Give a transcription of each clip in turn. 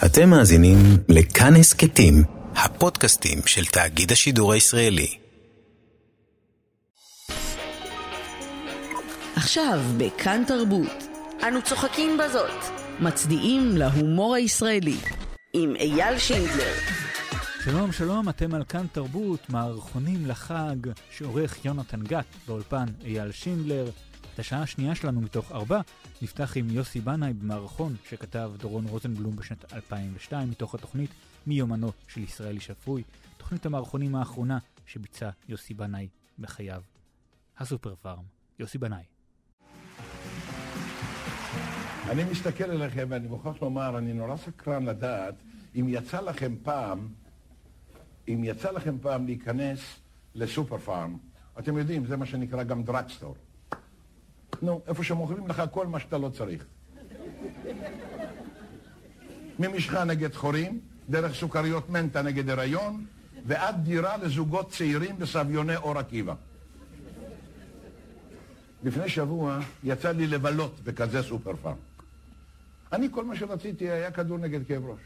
אתם מאזינים לכאן הסכתים, הפודקאסטים של תאגיד השידור הישראלי. עכשיו בכאן תרבות. אנו צוחקים בזאת. מצדיעים להומור הישראלי. עם אייל שינדלר. שלום, שלום, אתם על כאן תרבות, מערכונים לחג, שעורך יונתן גת, באולפן אייל שינדלר. את השעה השנייה שלנו מתוך ארבע נפתח עם יוסי בנאי במערכון שכתב דורון רוזנבלום בשנת 2002 מתוך התוכנית מיומנו של ישראלי שפוי, תוכנית המערכונים האחרונה שביצע יוסי בנאי בחייו. הסופר פארם, יוסי בנאי. אני מסתכל עליכם ואני מוכרח לומר, אני נורא סקרן לדעת אם יצא לכם פעם, אם יצא לכם פעם להיכנס לסופר פארם. אתם יודעים, זה מה שנקרא גם דרקסטור. נו, איפה שמוכרים לך כל מה שאתה לא צריך. ממשחה נגד חורים, דרך סוכריות מנטה נגד הריון, ועד דירה לזוגות צעירים בסביוני אור עקיבא. לפני שבוע יצא לי לבלות בכזה סופר פארם. אני, כל מה שרציתי היה כדור נגד כאב ראש.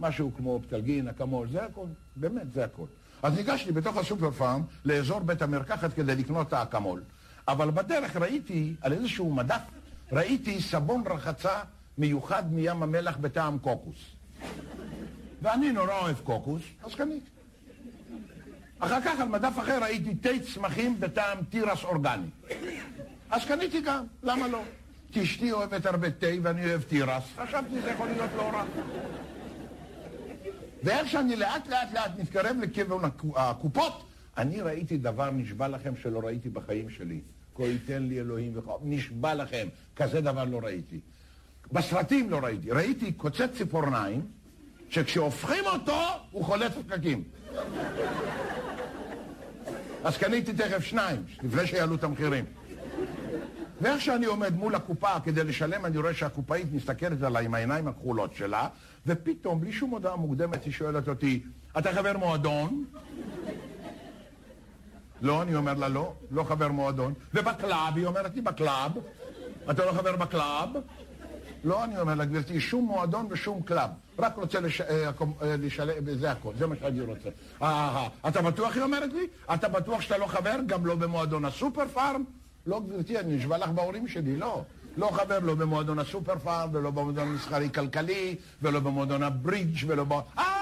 משהו כמו פטלגין, אקמול, זה הכל. באמת, זה הכל. אז ניגשתי בתוך הסופר פארם לאזור בית המרקחת כדי לקנות את האקמול. אבל בדרך ראיתי, על איזשהו מדף, ראיתי סבון רחצה מיוחד מים המלח בטעם קוקוס. ואני נורא אוהב קוקוס, אז קניתי. אחר כך על מדף אחר ראיתי תה צמחים בטעם תירס אורגני. אז קניתי גם, למה לא? כי אשתי אוהבת הרבה תה ואני אוהב תירס, חשבתי זה יכול להיות לא רע. ואיך שאני לאט לאט לאט מתקרב לכיוון הקופות, אני ראיתי דבר, נשבע לכם, שלא ראיתי בחיים שלי. כה ייתן לי אלוהים וכה, נשבע לכם, כזה דבר לא ראיתי. בסרטים לא ראיתי. ראיתי קוצץ ציפורניים, שכשהופכים אותו, הוא חולץ פקקים. אז קניתי תכף שניים, לפני שיעלו את המחירים. ואיך שאני עומד מול הקופה כדי לשלם, אני רואה שהקופאית מסתכלת עליי עם העיניים הכחולות שלה, ופתאום, בלי שום הודעה מוקדמת, היא שואלת אותי, אתה חבר מועדון? לא, אני אומר לה, לא, לא חבר מועדון. וב club, היא אומרת לי, ב club? אתה לא חבר ב club? לא, אני אומר לה, גברתי, שום מועדון ושום club. רק רוצה לשלם, זה הכל, זה מה שאני רוצה. אה, אתה בטוח, היא אומרת לי? אתה בטוח שאתה לא חבר? גם לא במועדון הסופר פארם? לא, גברתי, אני נשבע לך בהורים שלי, לא. לא חבר לא במועדון הסופר פארם, ולא במועדון המסחרי כלכלי, ולא במועדון הברידג' ולא ב... אה!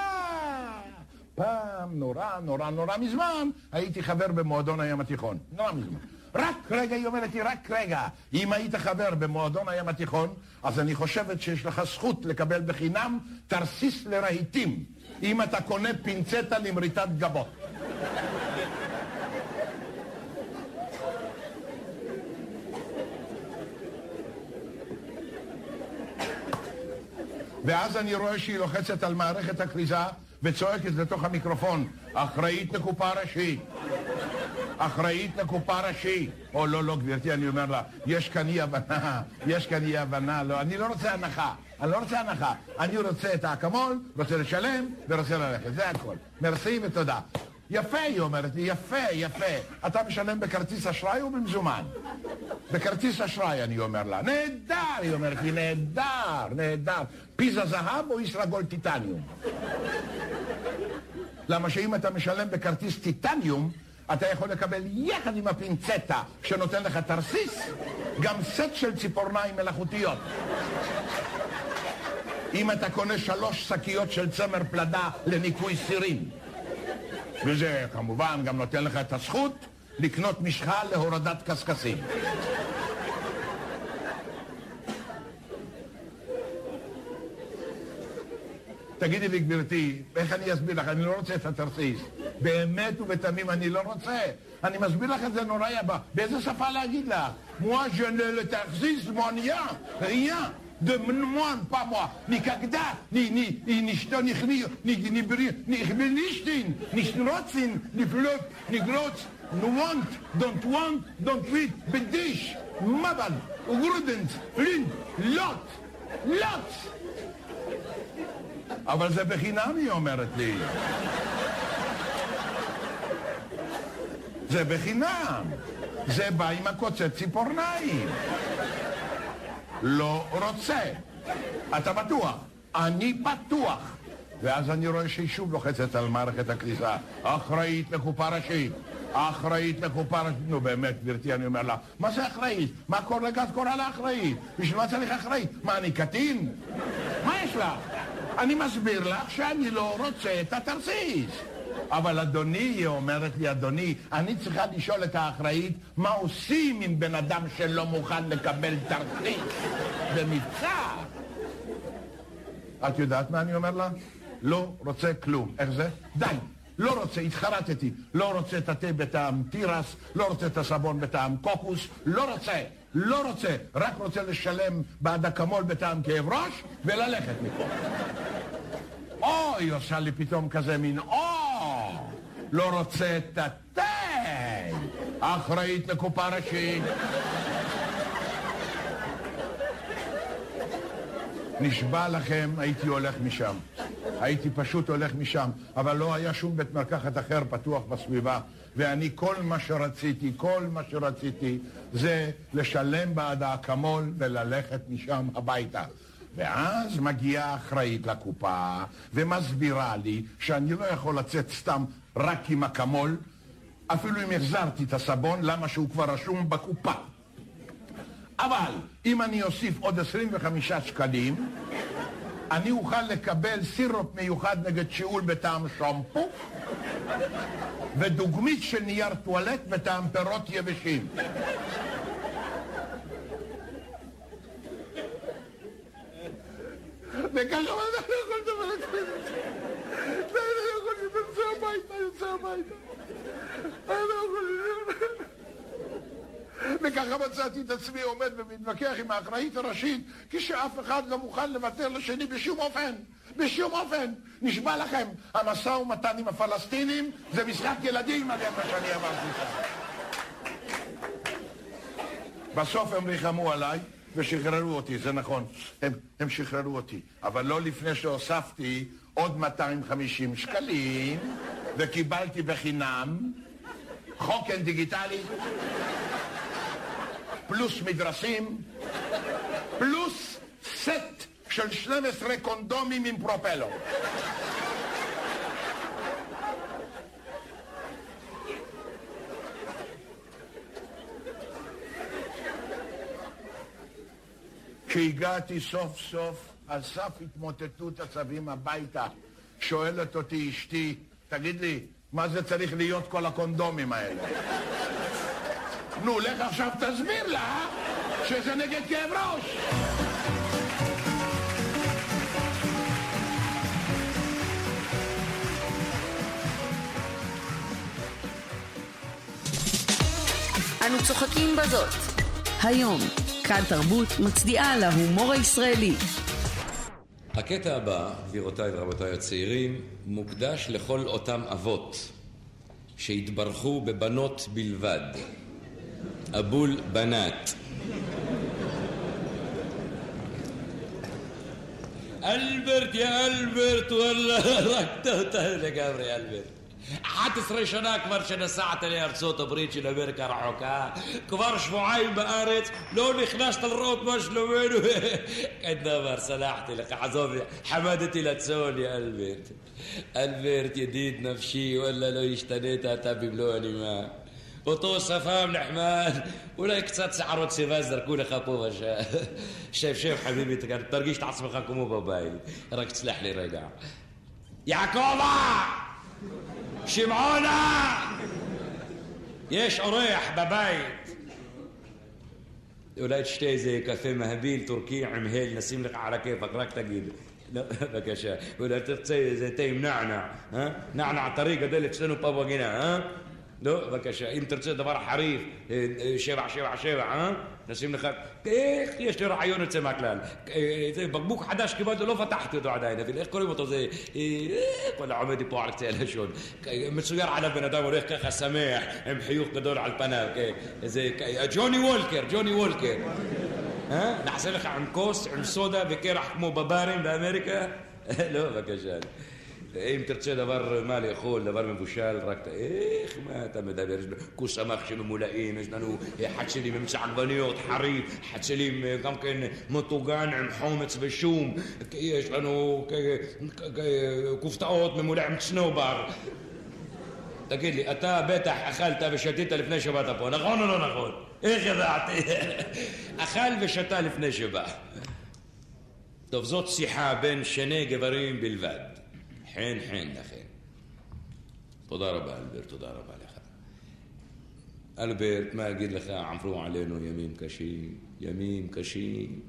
פעם, נורא, נורא, נורא מזמן, הייתי חבר במועדון הים התיכון. נורא מזמן. רק רגע, היא אומרת לי, רק רגע. אם היית חבר במועדון הים התיכון, אז אני חושבת שיש לך זכות לקבל בחינם תרסיס לרהיטים, אם אתה קונה פינצטה למריטת גבות. ואז אני רואה שהיא לוחצת על מערכת הכריזה וצועקת לתוך המיקרופון, אחראית לקופה ראשית. אחראית לקופה ראשית. או לא, לא, גברתי, אני אומר לה, יש כאן אי הבנה, יש כאן אי הבנה, לא, אני לא רוצה הנחה, אני לא רוצה הנחה, אני רוצה את האקמול, רוצה לשלם ורוצה ללכת, זה הכל. מרסי ותודה. יפה, היא אומרת לי, יפה, יפה. אתה משלם בכרטיס אשראי או במזומן? בכרטיס אשראי, אני אומר לה. נהדר, היא אומרת לי, נהדר, נהדר. פיזה זהב או ישראגול טיטניום? למה שאם אתה משלם בכרטיס טיטניום, אתה יכול לקבל יחד עם הפינצטה שנותן לך תרסיס, גם סט של ציפורניים מלאכותיות. אם אתה קונה שלוש שקיות של צמר פלדה לניקוי סירים. וזה כמובן גם נותן לך את הזכות לקנות משחה להורדת קשקשים. תגידי לי, גברתי, איך אני אסביר לך? אני לא רוצה את התרסיס. באמת ובתמים אני לא רוצה. אני מסביר לך את זה נורא יבא. באיזה שפה להגיד לך? מואה ז'נל תרסיס מוניה, ראייה. de moi, pas moi, ni Kagda, ni ni ni Shton, ni Chni, ni ni Bri, ni Chmelishtin, ni Shrotzin, ni Flop, ni Grotz, no want, don't want, don't read, Bedish, Maban, Grudent, Lind, Lot, Lot, אבל זה בחינם, היא אומרת לי. זה בחינם. זה בא עם הקוצץ ציפורניים. לא רוצה. אתה בטוח? אני פתוח. ואז אני רואה שהיא שוב לוחצת על מערכת הכניסה. אחראית לקופה ראשית. אחראית לקופה ראשית. נו באמת, גברתי, אני אומר לה, מה זה אחראית? מה כל רגע את קוראה לה אחראית? בשביל מה צריך אחראית? מה, אני קטין? מה יש לך? אני מסביר לך שאני לא רוצה את התרסיס. אבל אדוני, היא אומרת לי, אדוני, אני צריכה לשאול את האחראית מה עושים עם בן אדם שלא מוכן לקבל תרסיס במבצע. את יודעת מה אני אומר לה? לא רוצה כלום. איך זה? די. לא רוצה, התחרטתי. לא רוצה את התה בטעם תירס, לא רוצה את הסבון בטעם קוקוס, לא רוצה. לא רוצה, רק רוצה לשלם בעד אקמול בטעם כאב ראש וללכת מפה. או, היא עושה לי פתאום כזה מין או, לא רוצה את התה, אחראית לקופה ראשית. נשבע לכם, הייתי הולך משם. הייתי פשוט הולך משם, אבל לא היה שום בית מרקחת אחר פתוח בסביבה. ואני, כל מה שרציתי, כל מה שרציתי, זה לשלם בעד האקמול וללכת משם הביתה. ואז מגיעה אחראית לקופה ומסבירה לי שאני לא יכול לצאת סתם רק עם אקמול, אפילו אם החזרתי את הסבון, למה שהוא כבר רשום בקופה. אבל אם אני אוסיף עוד 25 שקלים, אני אוכל לקבל סירופ מיוחד נגד שיעול בטעם שמפו ודוגמית של נייר טואלט בטעם פירות יבשים. וככה אני לא יכול לדבר את זה. אני לא יכול, לדבר, יוצא הביתה, יוצא הביתה. אני לא יכול... וככה מצאתי את עצמי עומד ומתווכח עם האחראית הראשית, כשאף אחד לא מוכן לוותר לשני בשום אופן. בשום אופן. נשבע לכם, המשא ומתן עם הפלסטינים זה משחק ילדים, על מה שאני אמרתי. בסוף הם ריחמו עליי ושחררו אותי, זה נכון. הם, הם שחררו אותי. אבל לא לפני שהוספתי עוד 250 שקלים וקיבלתי בחינם חוקן דיגיטלי פלוס מדרסים, פלוס סט של 12 קונדומים עם פרופלו. כשהגעתי סוף סוף על סף התמוטטות עצבים הביתה, שואלת אותי אשתי, תגיד לי, מה זה צריך להיות כל הקונדומים האלה? נו, לך עכשיו תסביר לה שזה נגד כאב ראש. אנו צוחקים בזאת. היום, כאן תרבות מצדיעה להומור הישראלי. הקטע הבא, גבירותיי ורבותיי הצעירים, מוקדש לכל אותם אבות שהתברכו בבנות בלבד. أبو البنات ألبرت يا ألبرت والله ركتوتها طيب لك يا ألبرت. حتس كبر شنا ساعة اللي صوت بريتش لأمريكا رعوكا كبر شمعايم بأريت. لو نخلشت الروت مش لوينو النمر سلاحتي لك عزومي حمادتي لتسول يا ألبرت. ألبرت يديد نفسي ولا لو اشتنيتها تبي بلوني ما. אותו שפם נחמד, אולי קצת שערות שיבה זרקו לך פה ושם. שב, שב חביבי, תרגיש את עצמך כמו בבית. רק תסלח לי רגע. יעקבה! שמעונה! יש אורח בבית. אולי תשתה איזה קפה מהביל טורקי עם הל, נשים לך על הכיפאק, רק תגיד. לא, בבקשה. אולי תרצה איזה תה עם נענע, אה? נענע טרי גדל אצלנו לא, בבקשה, אם תרצה דבר חריף, אה, אה, שבע, שבע, שבע, אה? נשים לך, איך, יש לי רעיון יוצא מהכלל. אה, זה בקבוק חדש קיבלתי, לא פתחתי אותו עדיין, אבל איך קוראים אותו? זה... וואלה, עומד פה על קצה הלשון. מצויר עליו בן אדם הולך ככה שמח, עם חיוך גדול על פניו. זה ג'וני וולקר, ג'וני וולקר. נעשה לך עם כוס, עם סודה וקרח כמו בברים באמריקה? לא, בבקשה. אם תרצה דבר מה לאכול, דבר מבושל, רק ת... איך, מה אתה מדבר? יש לנו כוס סמך שממולאים, יש לנו אה, חצלים עם עגבניות, חריף, חצלים אה, גם כן מטוגן עם חומץ ושום, יש לנו כופתאות ממולא עם צנובר. תגיד לי, אתה בטח אכלת ושתית לפני שבאת פה, נכון או לא נכון? איך ידעתי? אכל ושתה לפני שבא. טוב, זאת שיחה בין שני גברים בלבד. חן חן לכם. תודה רבה, אלברט, תודה רבה לך. אלברט, מה אגיד לך, עברו עלינו ימים קשים, ימים קשים.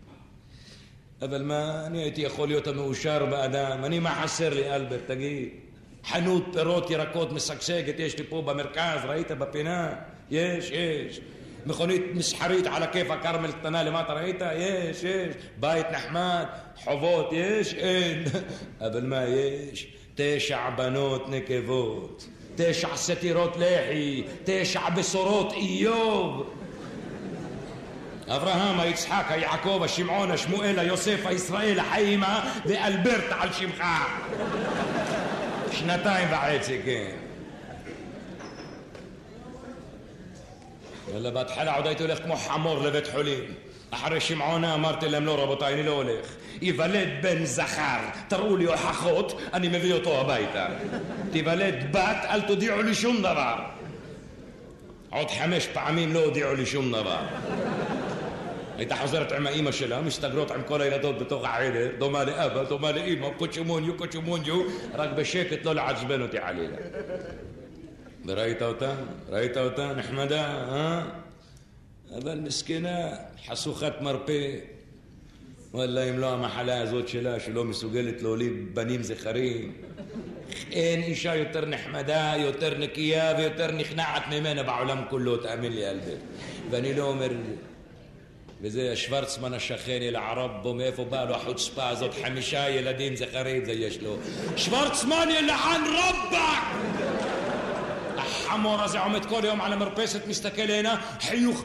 אבל מה, אני הייתי יכול להיות המאושר באדם. אני, מה חסר לי, אלברט, תגיד? חנות פירות ירקות משגשגת יש לי פה במרכז, ראית בפינה? יש, יש. מכונית מסחרית על הכיף הכרמל קטנה למטה, ראית? יש, יש. בית נחמד, חובות, יש? אין. אבל מה יש? תשע בנות נקבות, תשע סטירות לחי, תשע בשורות איוב. אברהם, היצחק, היעקב, השמעון, השמואל, היוסף, הישראל, החיימה ואלברט על שמך. שנתיים וחצי, כן. אלא בהתחלה עוד הייתי הולך כמו חמור לבית חולים. אחרי שמעונה אמרתי להם, לא רבותיי, אני לא הולך. ייוולד בן זכר, תראו לי הוכחות, אני מביא אותו הביתה. תיוולד בת, אל תודיעו לי שום דבר. עוד חמש פעמים לא הודיעו לי שום דבר. הייתה חוזרת עם האימא שלה, מסתגרות עם כל הילדות בתוך החדר, דומה לאבא, דומה לאימא, קוצ'מוניו, קוצ'מוניו, רק בשקט לא לעצבן אותי חלילה. וראית אותה? ראית אותה? נחמדה, אה? אבל מסכנה, חשוכת מרפא. וואלה, אם לא המחלה הזאת שלה, שלא מסוגלת להוליד בנים זכרים, אין אישה יותר נחמדה, יותר נקייה ויותר נכנעת ממנה בעולם כולו, תאמין לי, אלברט. ואני לא אומר... וזה שוורצמן השכן אל ערבו, מאיפה באה לו החוצפה הזאת? חמישה ילדים זכרים זה יש לו. שוורצמן ילען רבק! החמור הזה עומד כל יום על המרפסת, מסתכל הנה, חיוך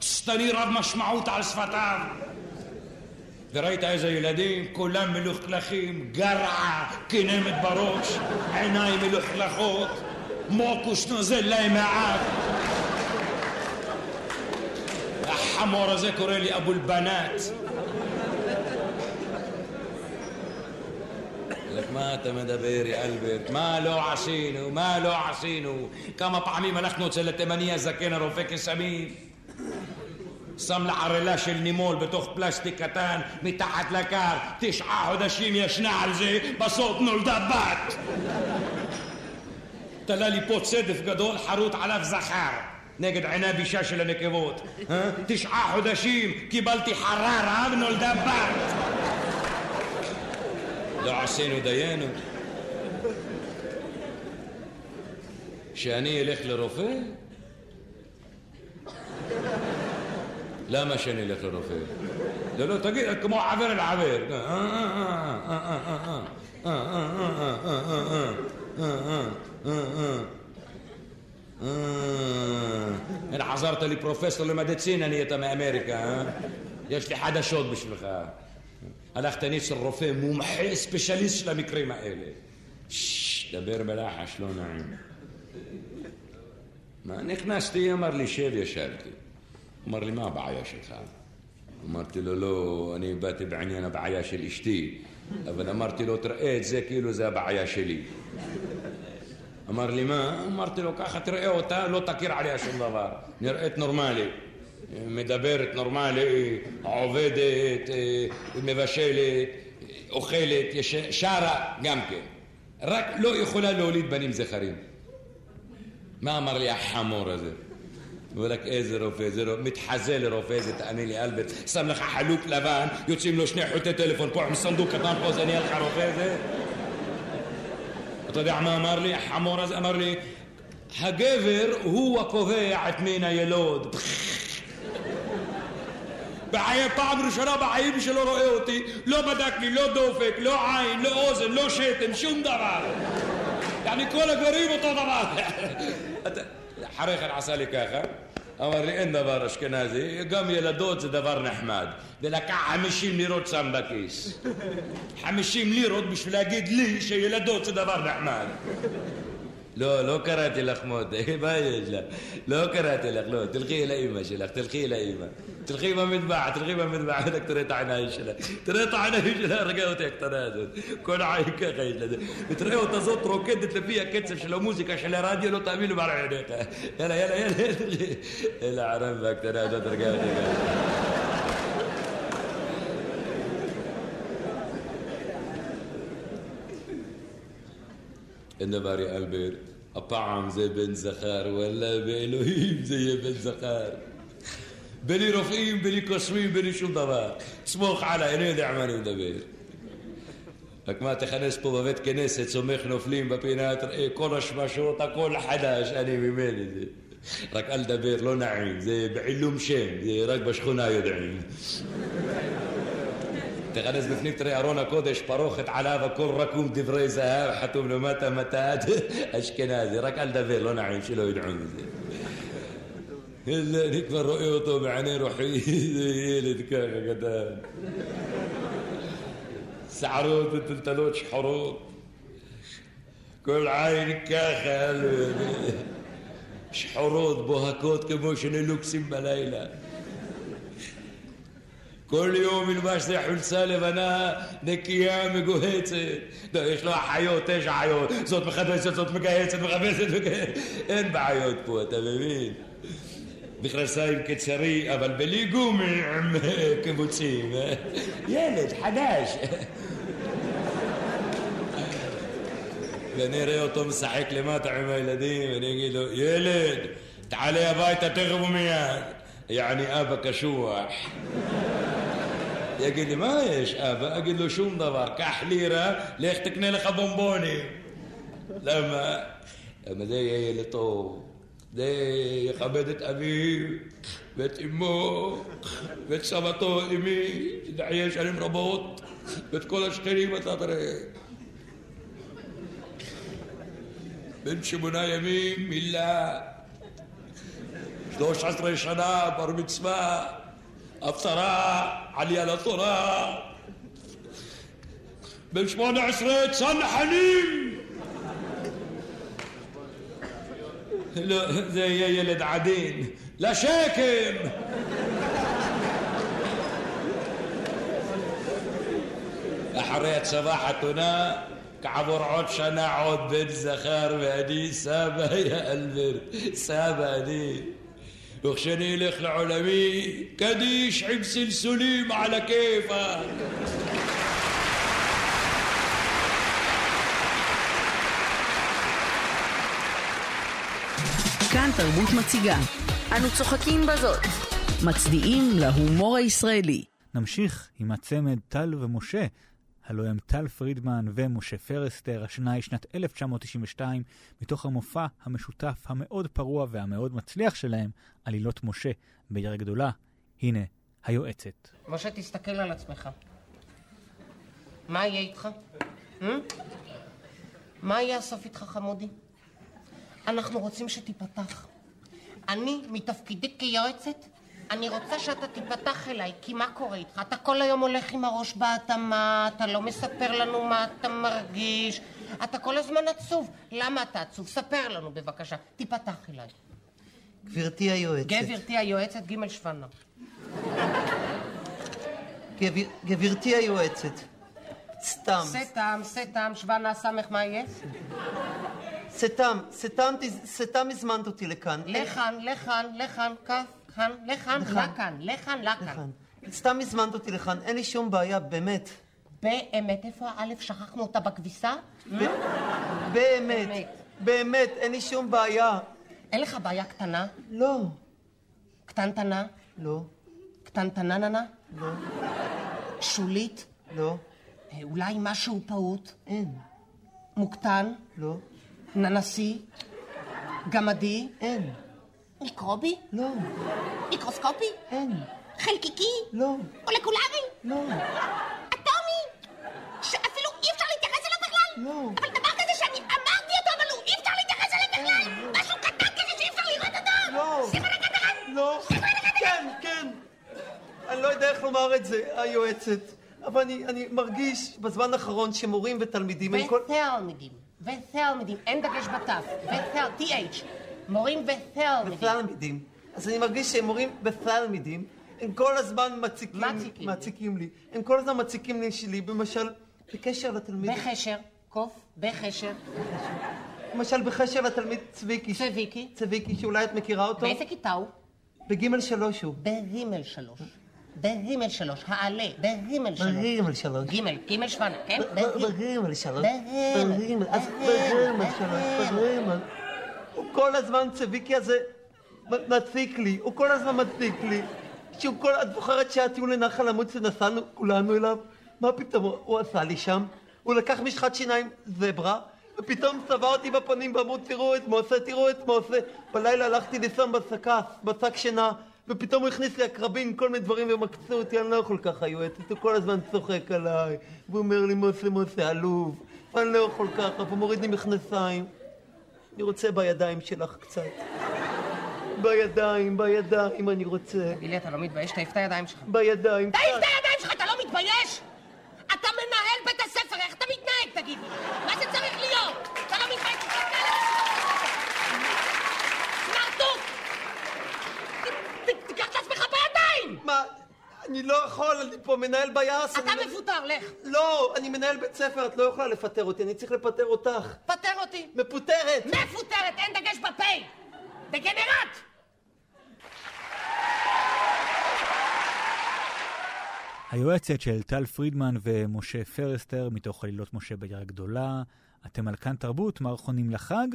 שטני רב משמעות על שפתיו. וראית איזה ילדים, כולם מלוכלכים, גרעה, כנמת בראש, עיניים מלוכלכות, מוקוס נוזל להם מהאף. החמור הזה קורא לי אבו אל-בנات. מה אתה מדבר, יא אלברט? מה לא עשינו? מה לא עשינו? כמה פעמים הלכנו אצל התימני הזקן הרופא קסמים? שם לה ערלה של נימול בתוך פלסטיק קטן מתחת לקר, תשעה חודשים ישנה על זה, בסוף נולדה בת. תלה לי פה צדף גדול חרוט עליו זכר. נגד עיני בישה של הנקבות. תשעה חודשים קיבלתי חררה ונולדה בת. לא עשינו דיינו. שאני אלך לרופא? למה שאני אלך לרופא? לא, לא, תגיד, כמו עבר אל עבר. הנה חזרת לי פרופסור למדיצין, נהיית מאמריקה, יש לי חדשות בשבילך. הלכת אצל רופא מומחה ספיישליסט של המקרים האלה. ששש, דבר בלחש, לא נעים. מה, נכנסתי, אמר לי, שב, ישבתי. אמר לי, מה הבעיה שלך? אמרתי לו, לא, אני באתי בעניין הבעיה של אשתי, אבל אמרתי לו, תראה את זה כאילו זה הבעיה שלי. אמר לי, מה? אמרתי לו, ככה תראה אותה, לא תכיר עליה שום דבר. נראית נורמלי. מדברת נורמלי, עובדת, מבשלת, אוכלת, שרה גם כן. רק לא יכולה להוליד בנים זכרים. מה אמר לי החמור הזה? הוא לך איזה רופא, זה רופא, מתחזה לרופא, זה תאמין לי אלברט, שם לך חלוק לבן, יוצאים לו שני חוטי טלפון פה עם סנדוק קטן פה, זה נהיה לך רופא זה? אתה יודע מה אמר לי? החמור הזה אמר לי, הגבר הוא הקובע את מין הילוד. בחיי פעם ראשונה בחיים שלא רואה אותי, לא בדק לי, לא דופק, לא עין, לא אוזן, לא שתן, שום דבר. יעני כל הגברים אותו דבר. אחרי כן עשה לי ככה, אמר לי, אין דבר אשכנזי, גם ילדות זה דבר נחמד. ולקח 50 לירות שם בכיס. 50 לירות בשביל להגיד לי שילדות זה דבר נחמד. לא, לא קראתי לך מוטי, מה יש לך? לא קראתי לך, לא, תלכי אל האמא שלך, תלכי לאמא. תלכי במטבח, תלכי במטבח, בדק תראה את העיניים שלה. תראה את העיניים שלה, הרגע אותי הקטנה הזאת. כל עין ככה יש לזה. ותראה אותה זאת רוקדת לפי הקצב של המוזיקה של הרדיו, לא תאמינו בעל עיניך. יאללה, יאללה, יאללה. יאללה, ערם והקטנה הזאת, הרגע אותי ככה. אין דבר יא אלברט, הפעם זה בן זכר, וואלה באלוהים זה יהיה בן זכר. בלי רופאים, בלי קוסמים, בלי שום דבר. סמוך עליי, אני יודע מה אני מדבר. רק מה, תכנס פה בבית כנסת, סומך נופלים בפינה, תראה כל השמשות, הכל חדש, אני ממני זה. רק אל תדבר, לא נעים, זה בעילום שם, זה רק בשכונה יודעים. תיכנס בפנים, תראה ארון הקודש, פרוכת עליו, הכל רקום דברי זהב, חתום למטה מתת, אשכנזי, רק אל תדבר, לא נעים, שלא ידעו מזה. אני כבר רואה אותו בעיני רוחי, זה ילד ככה קטן. שערות וטלטלות שחורות, כל עין ככה, שחורות, בוהקות כמו שני לוקסים בלילה. כל יום ילבש זה חולצה לבנה, נקייה, מגוהצת. לא, יש לו אחיות, תשע אחיות, זאת מחדשת, זאת מגהצת, מחפשת, מגהצת. אין בעיות פה, אתה מבין? מכנסיים קצרי, אבל בלי גומי עם קיבוצים. ילד חדש. ואני אראה אותו משחק למטה עם הילדים, ואני אגיד לו, ילד, תעלה הביתה תכף ומיד. יעני אבא קשוח. יגיד לי, מה יש אבא? אגיד לו שום דבר, קח לירה, לך תקנה לך בומבונים. למה? למה זה יהיה ילד טוב. זה יכבד את אביו ואת אמו ואת סבתו אמי, שתחיה שנים רבות, ואת כל השכנים אתה תראה. בן שמונה ימים, מילה, שלוש עשרה שנה, בר מצווה, הפצרה, עלייה לתורה. בן שמונה עשרה, צנחנים! לא, זה יהיה ילד עדין. לשקם! אחרי הצבא חתונה, כעבור עוד שנה עוד בן זכר ואני סבא יא אלברט, סבא אני. וכשאני אלך לעולמי, קדיש עם סלסולים על הכיפאק. כאן תרבות מציגה. אנו צוחקים בזאת. מצדיעים להומור הישראלי. נמשיך עם הצמד טל ומשה, הלוא הם טל פרידמן ומשה פרסטר, השנה היא שנת 1992, מתוך המופע המשותף המאוד פרוע והמאוד מצליח שלהם, עלילות משה בעיר הגדולה. הנה, היועצת. משה, תסתכל על עצמך. מה יהיה איתך? Hmm? מה יהיה הסוף איתך, חמודי? אנחנו רוצים שתיפתח. אני, מתפקידי כיועצת, אני רוצה שאתה תיפתח אליי, כי מה קורה איתך? אתה כל היום הולך עם הראש באדמה, אתה לא מספר לנו מה אתה מרגיש, אתה כל הזמן עצוב. למה אתה עצוב? ספר לנו בבקשה. תיפתח אליי. גברתי היועצת. גברתי היועצת, ג' שוונה. גב- גברתי היועצת. סתם. סתם, סתם, שוונה, סמך, מה יהיה? סתם, סתם, סתם הזמנת אותי לכאן. לכאן, לכאן, לכאן, כף, לכאן, לכאן. לכאן, לכאן, לכאן. סתם הזמנת אותי לכאן, אין לי שום בעיה, באמת. באמת, איפה האלף? שכחנו אותה בכביסה? באמת, באמת. אין לי שום בעיה. אין לך בעיה קטנה? לא, קטנטנה? לא, קטנטנננה? לא, שולית? לא, אה, אולי משהו פעוט? אין, מוקטן? לא, ננסי? גמדי? אין, מיקרובי? לא. מיקרוסקופי? אין. חלקיקי? לא. מולקולרי? לא. אטומי? שאפילו אי אפשר להתייחס אליו בכלל? לא. אבל דבר כזה שאני אמרתי אותו, אבל הוא אי אפשר להתייחס אליו בכלל? לא. משהו קטן כזה שאי אפשר לראות אותו? לא. סימן הקטן? לא. סימן הקטן? כן, כן. אני לא יודע איך לומר את זה, היועצת. אבל אני, אני מרגיש בזמן האחרון שמורים ותלמידים... ותלמידים. כל... ותלמידים. אין דגש בתף. ותלמידים. TH. מורים ותלמידים. ותלמידים. אז אני מרגיש שמורים ותלמידים הם כל הזמן מציקים, מציקים. מציקים לי. הם כל הזמן מציקים לי שלי, למשל, בקשר לתלמיד... בחשר, קוף, בחשר, למשל בקשר לתלמיד צביקי. צביקי. צביקי, שאולי את מכירה אותו? באיזה כיתה הוא? בגימל שלוש הוא. בגימל שלוש. בגימל שלוש, העלה, בגימל שלוש. בגימל שלוש. גימל, גימל שוונה, כן? בגימל שלוש. בגימל. בגימל שלוש. בגימל. הוא כל הזמן, צביקי הזה, מציק לי. הוא כל הזמן מציק לי. שהוא כל... את זוכרת שהטיול לנחל עמוד שנסענו כולנו אליו? מה פתאום הוא- עשה לי שם? הוא לקח משחת שיניים זברה, ופתאום צבע אותי בפנים ואמרו תראו את מוסה, תראו את מוסה. בלילה הלכתי לסם בשקה, בשק שינה, ופתאום הוא הכניס לי עקרבים, כל מיני דברים ומקצו אותי, אני לא יכול ככה, היועצת, הוא כל הזמן צוחק עליי, והוא אומר לי מוסה מוסה עלוב, ואני לא יכול ככה, והוא מוריד לי מכנסיים. אני רוצה בידיים שלך קצת. בידיים, בידיים אני רוצה. תגיד לי, אתה לא מתבייש? תעיף את הידיים שלך. בידיים. תעיף את הידיים שלך, אתה לא מתבייש? אתה מנהל בית הספר, איך אתה מתנהג, תגיד לי? מה זה צריך להיות? אתה לא מתבייש? סמרטוט! תיקח את עצמך בידיים! מה? אני לא יכול, אני פה מנהל ביאס. אתה אני- מפוטר, לך. לא, אני מנהל בית ספר, את לא יכולה לפטר אותי, אני צריך לפטר אותך. פטר אותי. מפוטרת! מפוטרת, אין דגש בפה! דגנרט! היועצת של טל פרידמן ומשה פרסטר מתוך עלילות משה בעיר הגדולה. אתם על כאן תרבות, מערכונים לחג,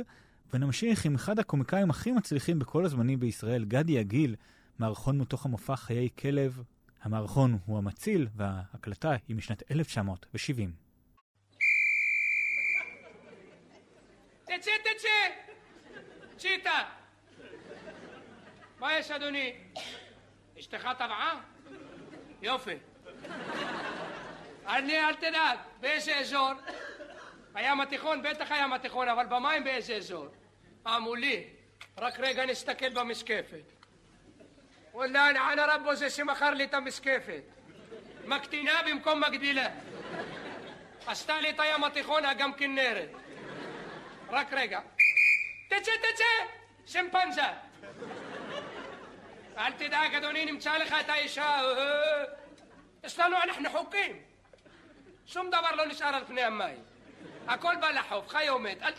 ונמשיך עם אחד הקומיקאים הכי מצליחים בכל הזמנים בישראל, גדי יגיל, מערכון מתוך המופע חיי כלב. המערכון הוא המציל, וההקלטה היא משנת 1970. תצא, תצא! צ'יטה! מה יש, אדוני? אשתך טבעה? יופי. אני, אל תדאג, באיזה אזור? הים התיכון? בטח הים התיכון, אבל במים באיזה אזור? אה, מולי. רק רגע נסתכל במשקפת. וואלה, אנה רבו זה שמכר לי את המשקפת. מקטינה במקום מגדילה. עשתה לי את הים התיכון, גם כנרת. רק רגע. תצא, תצא! שמפנזה! אל תדאג, אדוני, נמצא לך את האישה. אה, יש לנו, אנחנו חוקים. שום דבר לא נשאר על פני המים. הכל בא לחוף, חי או מת, אל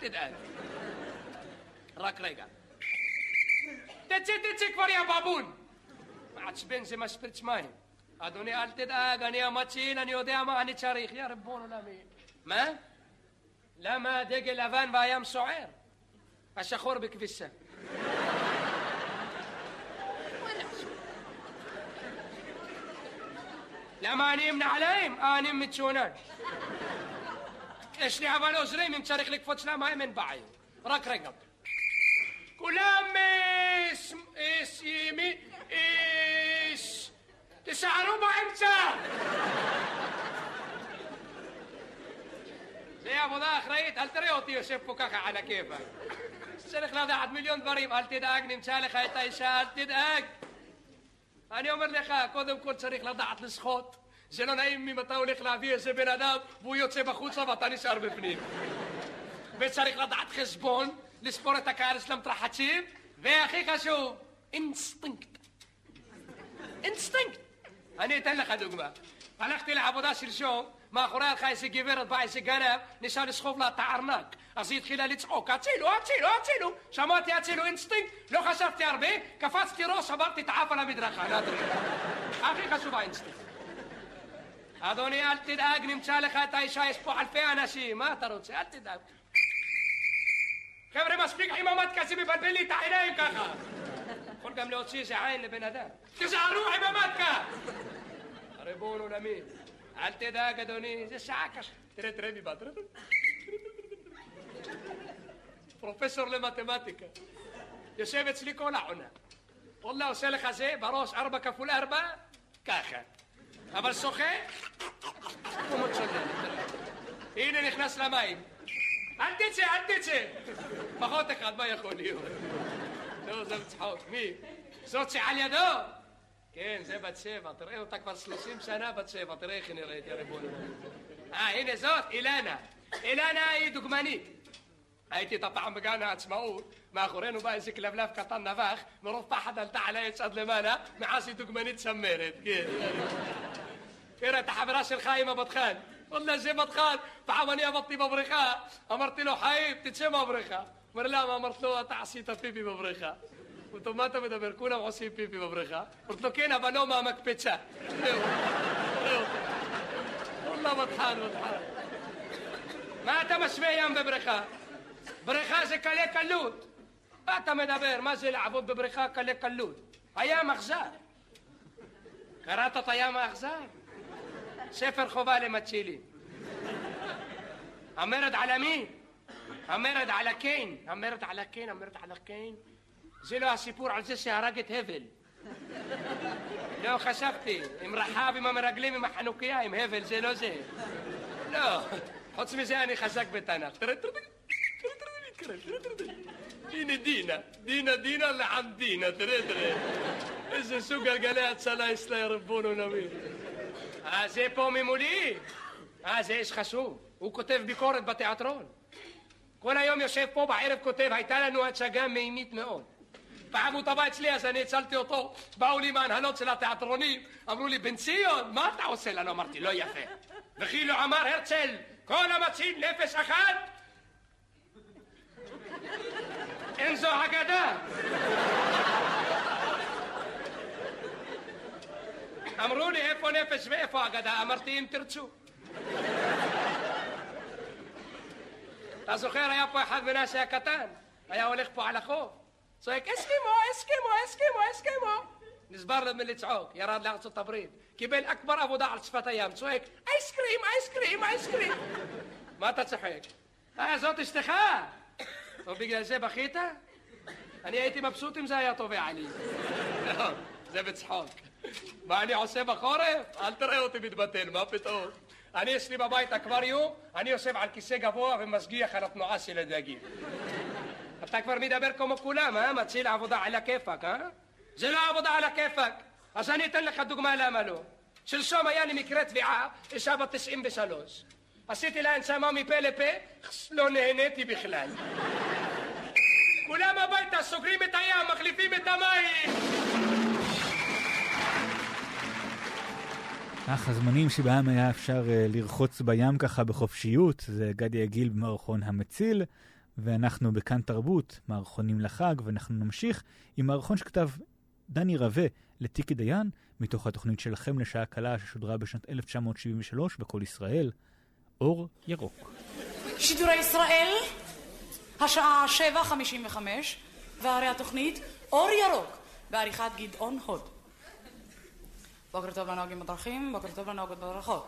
תדאג. רק רגע. תצא, תצא כבר, יא בבון! מעצבן זה משפריץ מים. אדוני, אל תדאג, אני המציל, אני יודע מה אני צריך. יא ריבון עולמי. מה? למה הדגל לבן והים סוער? השחור בכביסה. למה אני עם נעליים? אה, אני מצונן. יש לי אבל עוזרים, אם צריך לקפוץ למים אין בעיה. ס- תסערו באמצע! זה עבודה אחראית, אל תראה אותי יושב פה ככה על הכיפאק. צריך לדעת מיליון דברים, אל תדאג, נמצא לך את האישה, אל תדאג. אני אומר לך, קודם כל צריך לדעת לשחות. זה לא נעים אם אתה הולך להביא איזה בן אדם והוא יוצא בחוצה ואתה נשאר בפנים. וצריך לדעת חשבון, לספור את הקהל של המתרחצים, והכי חשוב, אינסטינקט. אינסטינקט. אני אתן לך דוגמה. הלכתי לעבודה שלשום, מאחורי הלכה איזה גברת, בא איזה גנב, ניסה לסחוב לה את הארנק. אז היא התחילה לצעוק, הצילו, הצילו, הצילו. שמעתי הצילו אינסטינקט, לא חשבתי הרבה, קפצתי ראש, שברתי את האף על המדרכה. נדרי. הכי חשוב האינסטינקט. אדוני, אל תדאג, נמצא לך את האישה, יש פה אלפי אנשים, מה אתה רוצה? אל תדאג. חבר'ה, מספיק עם המד כזה, מבלבל לי את העיניים ככה. יכול גם להוציא איזה עין לבן אדם. תיזהרו עם המדקה! ריבון עולמי, אל תדאג, אדוני, זה שעה קשה. תראה, תראה מי בא, תראה. פרופסור למתמטיקה. יושב אצלי כל העונה. וואלה, עושה לך זה, בראש ארבע כפול ארבע, ככה. אבל שוחה, הוא מצ'ונן. הנה נכנס למים. دوز دم صوتي على دو كاين زي باتشيفا تري وتكبر 30 سنه باتشيفا تري خني راهي يربون ها هنا زوت إلانا إلانا اي دوكمانيت ايتي طبعا مقانا تسمعون ما اخرين وباي سك لفلاف كطن نفاخ مرفع حدا لتاع لا يتسد لمانا معاسي دوكمانيت سميرت كي كيرا تحب راس الخايمه بطخان والله زي بطخان فعوني ابطي ببرخاء امرتي له حبيب تتسمى برخاء אומר למה? אמרת לו, אתה עשית פיפי בבריכה. אמרתי לו, מה אתה מדבר? כולם עושים פיפי בבריכה. אמרתי לו, כן, אבל לא מהמקפצה. זהו, זהו. וואלה בת חן, בת חן. מה אתה משווה ים בבריכה? בריכה זה קלי קלות. מה אתה מדבר? מה זה לעבוד בבריכה קלי קלות? הים אכזר. קראת את הים האכזר? ספר חובה למצ'ילים. המרד על המי? המרד על הקיין. המרד על הקיין, המרד על הקיין. זה לא הסיפור על זה שהרג את הבל. לא חשבתי, עם רחב, עם המרגלים, עם החנוכיה, עם הבל, זה לא זה. לא, חוץ מזה אני חזק בתנ"ך. הנה דינה, דינה, דינה לעם דינה, תראה, תראה. איזה סוג גלגלי הצלה יש לה, רבונו נביא. אה, זה פה ממולי? אה, זה איש חשוב. הוא כותב ביקורת בתיאטרון. כל היום יושב פה, בערב כותב, הייתה לנו הצגה מימית מאוד. פעם הוא טבע אצלי, אז אני הצלתי אותו. באו לי מהנהלות של התיאטרונים, אמרו לי, בן ציון, מה אתה עושה לנו? אמרתי, לא יפה. וכאילו אמר הרצל, כל המציל נפש אחת, אין זו אגדה. אמרו לי, איפה נפש ואיפה אגדה? אמרתי, אם תרצו. אתה זוכר, היה פה אחד מנשה הקטן, היה הולך פה על החוף, צועק, אסקימו, אסקימו, אסקימו, אסקימו. נסבר לו מלצעוק, ירד לארצות הברית, קיבל אכבר עבודה על שפת הים, צועק, אייסקרים, אייסקרים, אייסקרים. מה אתה צוחק? אה, זאת אשתך? טוב, בגלל זה בכית? אני הייתי מבסוט אם זה היה טובע לי. לא, זה בצחוק. מה אני עושה בחורף? אל תראה אותי מתבטל, מה פתאום? אני יש לי בבית אקווריום, אני יושב על כיסא גבוה ומשגיח על התנועה של הדגים. אתה כבר מדבר כמו כולם, אה? מציל עבודה על הכיפאק, אה? זה לא עבודה על הכיפאק. אז אני אתן לך דוגמה למה לא. שלשום היה לי מקרה תביעה, אישה בת 93. עשיתי לה הנשמה מפה לפה, לא נהניתי בכלל. כולם הביתה, סוגרים את הים, מחליפים את המים! אך הזמנים שבהם היה אפשר uh, לרחוץ בים ככה בחופשיות, זה גדי יגיל במערכון המציל, ואנחנו בכאן תרבות, מערכונים לחג, ואנחנו נמשיך עם מערכון שכתב דני רווה לטיקי דיין, מתוך התוכנית שלכם לשעה קלה ששודרה בשנת 1973 בכל ישראל, אור ירוק. שידורי ישראל, השעה 7:55, והרי התוכנית אור ירוק, בעריכת גדעון הוד. بكر طب أنا هجيب مطرخين بكر طب أنا هجيب مطرخات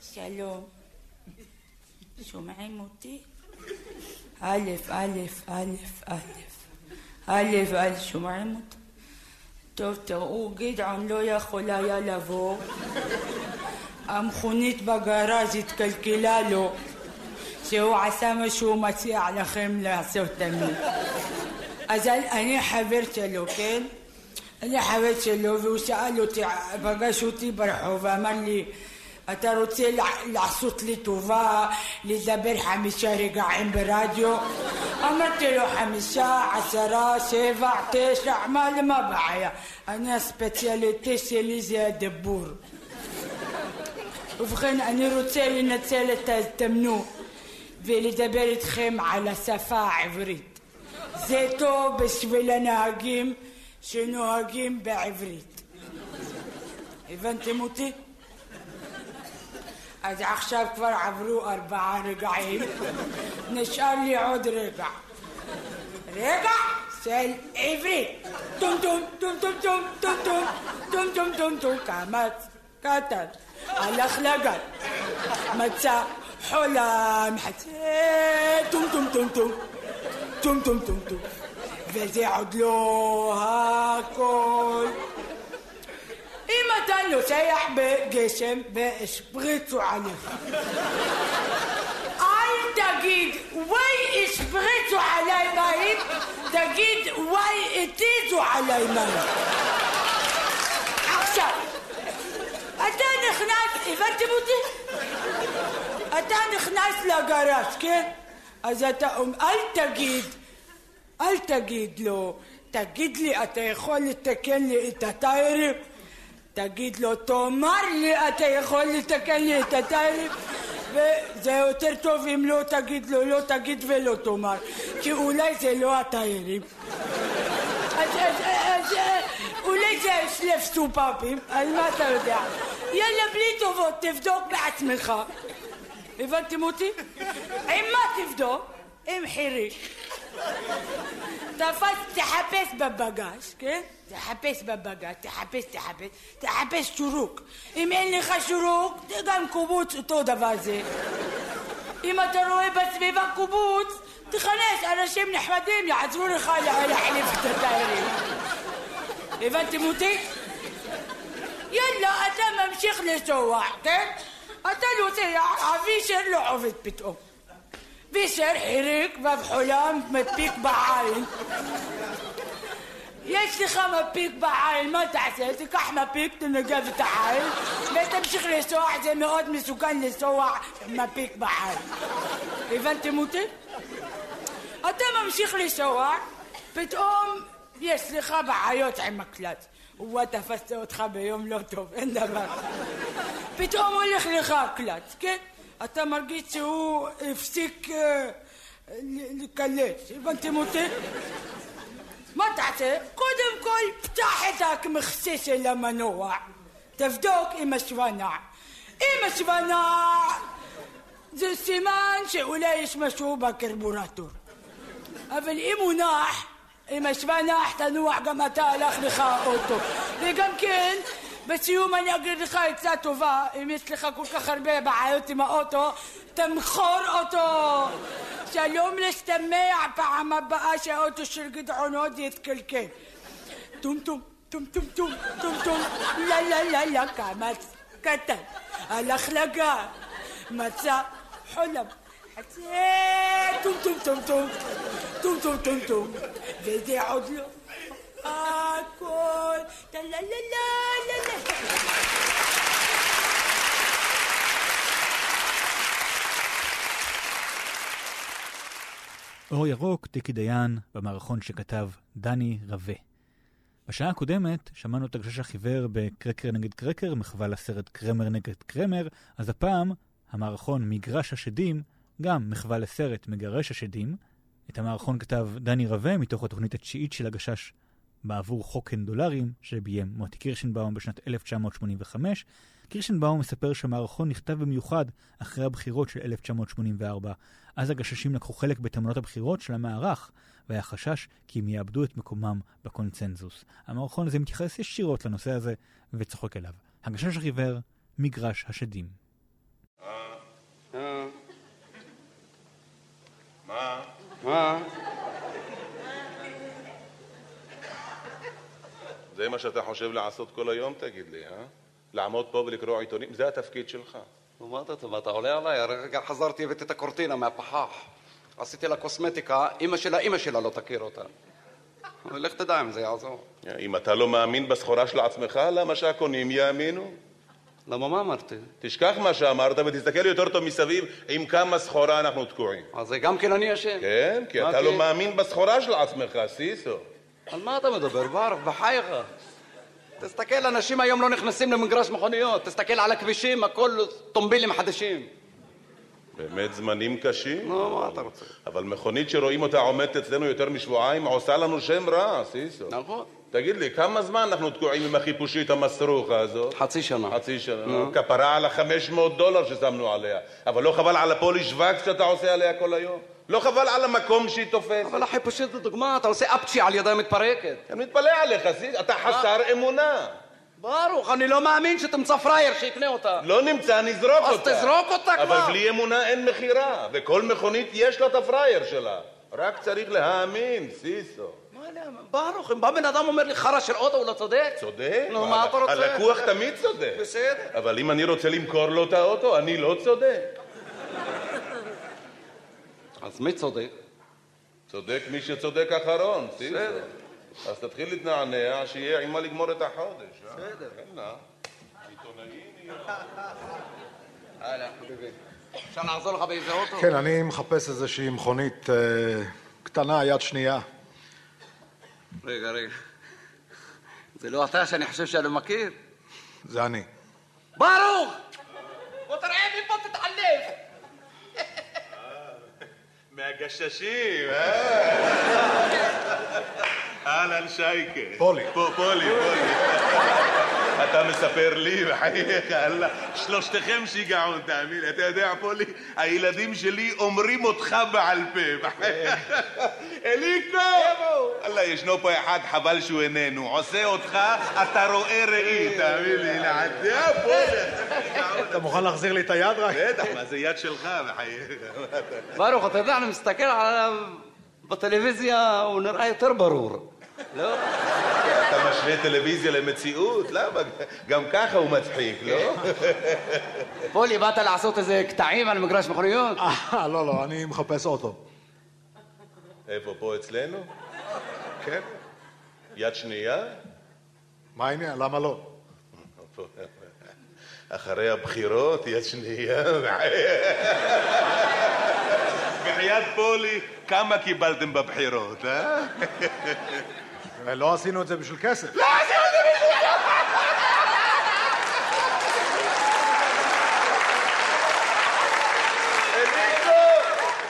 سلام. سمعين موتي؟ ألف ألف ألف ألف. ألف ألف. سمعين موتي؟ تفتقوا جدعان لو يخول يا لفو أمخونيت بجراج يتكلكلا له شو عسامة شو مسيح على خملة سوتمي אז אני חבר שלו, כן? אני חבר שלו, והוא שאל אותי, פגש אותי ברחוב, ואמר לי, אתה רוצה לעשות לי טובה, לדבר חמישה רגעים ברדיו? אמרתי לו חמישה, עשרה, שבע, תשע, מה למה בעיה? אני הספציאליטי שלי זה הדיבור. ובכן, אני רוצה לנצל את ההזדמנות ולדבר איתכם על השפה העברית. זה טוב בשביל הנהגים שנוהגים בעברית. הבנתם אותי? אז עכשיו כבר עברו ארבעה רגעים, נשאר לי עוד רגע. רגע של עברית. טום טום טום טום טום טום טום טום טום טום טום קמץ קטן הלך לגן מצא חולם חצי טום טום טום טום تم تم تم تم فتقعد له كل ايما إيه سيح بجسم بإسبريتو عليه تجد واي اسبريتو علي ماهيب تجيد وي اتيتو علي ماهيب عشان انت نخناس ابنت بوتي انت نخناس لجراس كده אז אתה, אל תגיד, אל תגיד לו, תגיד לי, אתה יכול לתקן לי את הטיירים? תגיד לו, תאמר לי, אתה יכול לתקן לי את הטיירים? וזה יותר טוב אם לא תגיד לו, לא תגיד ולא תאמר, כי אולי זה לא הטיירים. אז, אז, אז אולי זה שלף סופאפים, אז מה אתה יודע? יאללה, בלי טובות, תבדוק בעצמך. הבנתם אותי? עם מה תבדוק? עם חיריק. תפס, תחפש בבגז, כן? תחפש בבגז, תחפש, תחפש, תחפש שורוק. אם אין לך שורוק, זה גם קובוץ אותו דבר זה. אם אתה רואה בסביבה קובוץ, תכנס אנשים נחמדים, יעזרו לך להחליף את הטיירים. הבנתם אותי? יאללה, אתה ממשיך לנסוע, כן? אתה נוסע, אבישר לא עובד פתאום. וישר חיריק ובחולם מדפיק בעין. יש לך מפיק בעין, מה תעשה? תיקח מפיק, תנגב את העין ותמשיך לנסוע, זה מאוד מסוכן לנסוע מפיק בעין. הבנתם אותי? אתה ממשיך לנסוע, פתאום יש לך בעיות עם הקלט. הוא תפסת אותך ביום לא טוב, אין דבר. פתאום הולך לך הקלט, כן? אתה מרגיש שהוא הפסיק אה, לקלט, הבנתם אותי? מה תעשה? קודם כל, פתח את המכסה של המנוע, תבדוק אם השוונע. אם השוונע זה סימן שאולי יש משהו בקרבורטור. אבל אם השוונע תנוח גם אתה הלך לך אוטו. וגם כן, בסיום אני אגיד לך עצה טובה, אם יש לך כל כך הרבה בעיות עם האוטו, תמכור אותו. שלום להשתמע פעם הבאה שהאוטו של גדעון עוד יתקלקל. טום טום, טום טום טום, טום טום, לה לה לה לה קמץ קטן, הלך לגן, מצא חולם. טום טום טום טום, טום טום טום טום, וזה עוד לא. הכל, לה לה לה לה לה אור ירוק, טיקי דיין, במערכון שכתב דני רווה. בשעה הקודמת שמענו את הגשש החיוור בקרקר נגד קרקר, מחווה לסרט קרמר נגד קרמר, אז הפעם המערכון מגרש השדים, גם מחווה לסרט מגרש השדים. את המערכון כתב דני רווה מתוך התוכנית התשיעית של הגשש בעבור חוק דולרים שביים מוטי קירשנבאום בשנת 1985. קירשנבאום מספר שהמערכון נכתב במיוחד אחרי הבחירות של 1984. אז הגששים לקחו חלק בתמונות הבחירות של המערך, והיה חשש כי הם יאבדו את מקומם בקונצנזוס. המערכון הזה מתייחס ישירות לנושא הזה וצוחק אליו. הגשש החיוור, מגרש השדים. מה? זה מה שאתה חושב לעשות כל היום, תגיד לי, אה? לעמוד פה ולקרוא עיתונים? זה התפקיד שלך. מה אתה, מה אתה עולה עליי? הרגע חזרתי, הבאתי את הקורטינה מהפחח. עשיתי לה קוסמטיקה, אימא שלה, אימא שלה לא תכיר אותה. לך תדע אם זה יעזור. אם אתה לא מאמין בסחורה של עצמך, למה שהקונים יאמינו? למה מה אמרתי? תשכח מה שאמרת ותסתכל יותר טוב מסביב עם כמה סחורה אנחנו תקועים. אז זה גם כן אני אשם? כן, כי אתה לא מאמין בסחורה של עצמך, סיסו. על מה אתה מדבר, ברוך? בחייך. תסתכל, אנשים היום לא נכנסים למגרש מכוניות. תסתכל על הכבישים, הכל טומבילים חדשים. באמת זמנים קשים. נו, מה אתה רוצה? אבל מכונית שרואים אותה עומדת אצלנו יותר משבועיים עושה לנו שם רע, סיסו. נכון. תגיד לי, כמה זמן אנחנו תקועים עם החיפושית המסרוכה הזאת? חצי שנה. חצי שנה. כפרה על ה-500 דולר ששמנו עליה. אבל לא חבל על הפוליש וקס שאתה עושה עליה כל היום? לא חבל על המקום שהיא תופסת? אבל החיפושית זו דוגמה, אתה עושה אפצ'י על ידיים מתפרקת. אני מתפלא עליך, אתה חסר אמונה. ברוך, אני לא מאמין שתמצא פראייר שיקנה אותה. לא נמצא, נזרוק אותה. אז תזרוק אותה כבר. אבל בלי אמונה אין מכירה, וכל מכונית יש לה את הפראייר שלה. רק צריך להאמין, סיסו. ברוך, אם בא בן אדם אומר לי חרא של אוטו, הוא לא צודק? צודק? נו, מה אתה רוצה? הלקוח תמיד צודק. בסדר. אבל אם אני רוצה למכור לו את האוטו, אני לא צודק. אז מי צודק? צודק מי שצודק אחרון, סיסו. אז תתחיל להתנענע, שיהיה עם מה לגמור את החודש. אה? בסדר. כן, אה. עיתונאי נהיה. הלאה, חביבי. אפשר לעזור לך באיזה אוטו? כן, אני מחפש איזושהי מכונית אה, קטנה, יד שנייה. רגע, רגע. זה לא אתה שאני חושב שאני מכיר? זה אני. ברוך! בוא תראה מפה תתעלף! מהגששים, אה? אהלן שייקה. פולי. פה, פולי, פולי. אתה מספר לי, בחייך, אללה. שלושתכם שיגעון, תאמין לי. אתה יודע, פולי, הילדים שלי אומרים אותך בעל פה, בחייך. אליקו! אללה, ישנו פה אחד, חבל שהוא איננו. עושה אותך, אתה רואה ראי, תאמין לי. לעדה, פולי. אתה מוכן להחזיר לי את היד רק? בטח, מה זה יד שלך, בחייך. ברוך, אתה יודע, אני מסתכל עליו בטלוויזיה, הוא נראה יותר ברור. לא? אתה משווה טלוויזיה למציאות? למה? גם ככה הוא מצחיק, לא? פולי, באת לעשות איזה קטעים על מגרש מכוניות? אה, לא, לא, אני מחפש אוטו. איפה, פה אצלנו? כן. יד שנייה? מה העניין? למה לא? אחרי הבחירות, יד שנייה. בחייאת פולי, כמה קיבלתם בבחירות, אה? לא עשינו את זה בשביל כסף. לא עשינו את זה בשביל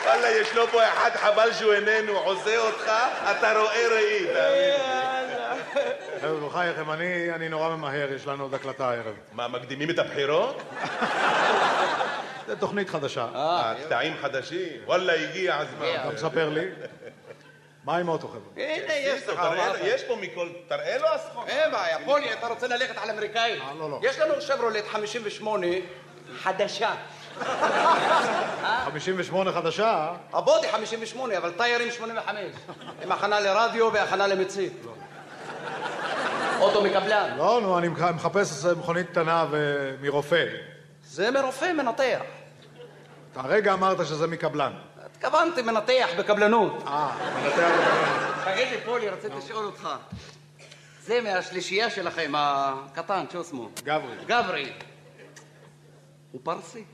וואלה, ישנו פה אחד, חבל שהוא איננו, עושה אותך, אתה רואה ראי, חבר'ה, בחייכם, אני אני נורא ממהר, יש לנו עוד הקלטה הערב. מה, מקדימים את הבחירות? זה תוכנית חדשה. אה, קטעים חדשים? וואלה, הגיע הזמן. אתה מספר לי? מה עם אוטו, חבר'ה? הנה, יש לך. יש פה מכל... תראה לו הסחורה. אין בעיה, פולי, אתה רוצה ללכת על אמריקאי? לא, לא. יש לנו שברולט 58 חדשה. 58 חדשה? הבודי 58, אבל טיירים 85. עם הכנה לרדיו והכנה למצית. אוטו מקבלן. לא, נו, אני מחפש מכונית קטנה ומרופא. זה מרופא מנתח. אתה הרגע אמרת שזה מקבלן. התכוונתי מנתח בקבלנות. אה, מנתח בקבלנות. תגיד לי, פולי, רציתי לשאול אותך. זה מהשלישייה שלכם, הקטן, שהוא שמו? גברי. גברי. הוא פרסי?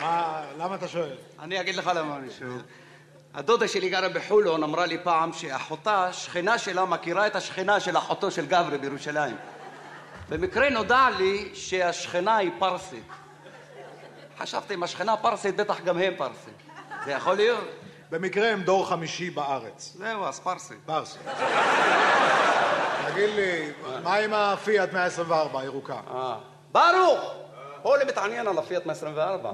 מה, למה אתה שואל? אני אגיד לך למה אני שואל. הדודה שלי גרה בחולון, אמרה לי פעם שאחותה, שכנה שלה, מכירה את השכנה של אחותו של גברי בירושלים. במקרה נודע לי שהשכנה היא פרסית. חשבתי, אם השכנה פרסית, בטח גם הם פרסים. זה יכול להיות? במקרה הם דור חמישי בארץ. זהו, אז פרסי. פרסי. תגיד לי, מה עם הפיאט 124 הירוקה? אה. ברוך! פולי מתעניין על הפיאט 124.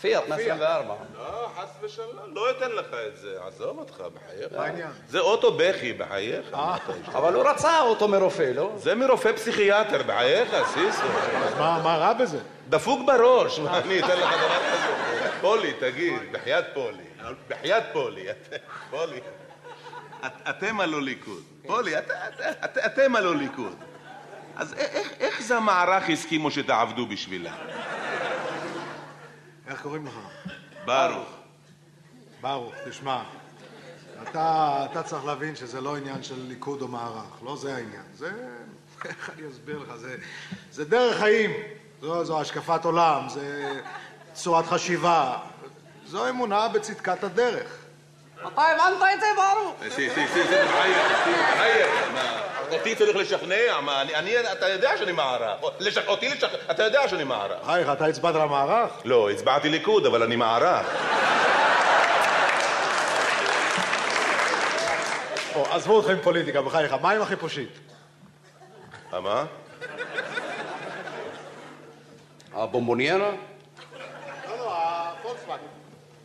פיאט 124. לא, חס ושלום, לא אתן לך את זה, עזוב אותך, בחייך. זה אוטו בכי, בחייך. איש? אבל הוא רצה אוטו מרופא, לא? זה מרופא פסיכיאטר, בחייך, סיסו. אז מה רע בזה? דפוק בראש, מה, אני אתן לך דבר כזה? פולי, תגיד, בחייאת פולי. בחייאת פולי. פולי. את- אתם הלא ליכוד. פולי, את- את- אתם הלא ליכוד. אז איך זה המערך הסכימו שתעבדו בשבילה? איך קוראים לך? ברוך. ברוך, תשמע, אתה, אתה צריך להבין שזה לא עניין של ליכוד או מערך, לא זה העניין. זה, איך אני אסביר לך, זה, זה דרך חיים, זו, זו השקפת עולם, זה צורת חשיבה, זו אמונה בצדקת הדרך. אתה הבנת את זה, ברוך? אותי צריך לשכנע? מה, אני- אני, אתה יודע שאני מערך. לשכ- אותי לשכנע, אתה יודע שאני מערך. חייך, אתה הצבעת למערך? לא, הצבעתי ליכוד, אבל אני מערך. או, עזבו אותך עם פוליטיקה, בחייך, מה עם החיפושית? מה? הבומבוניירה? לא, לא, הפולקסווגן.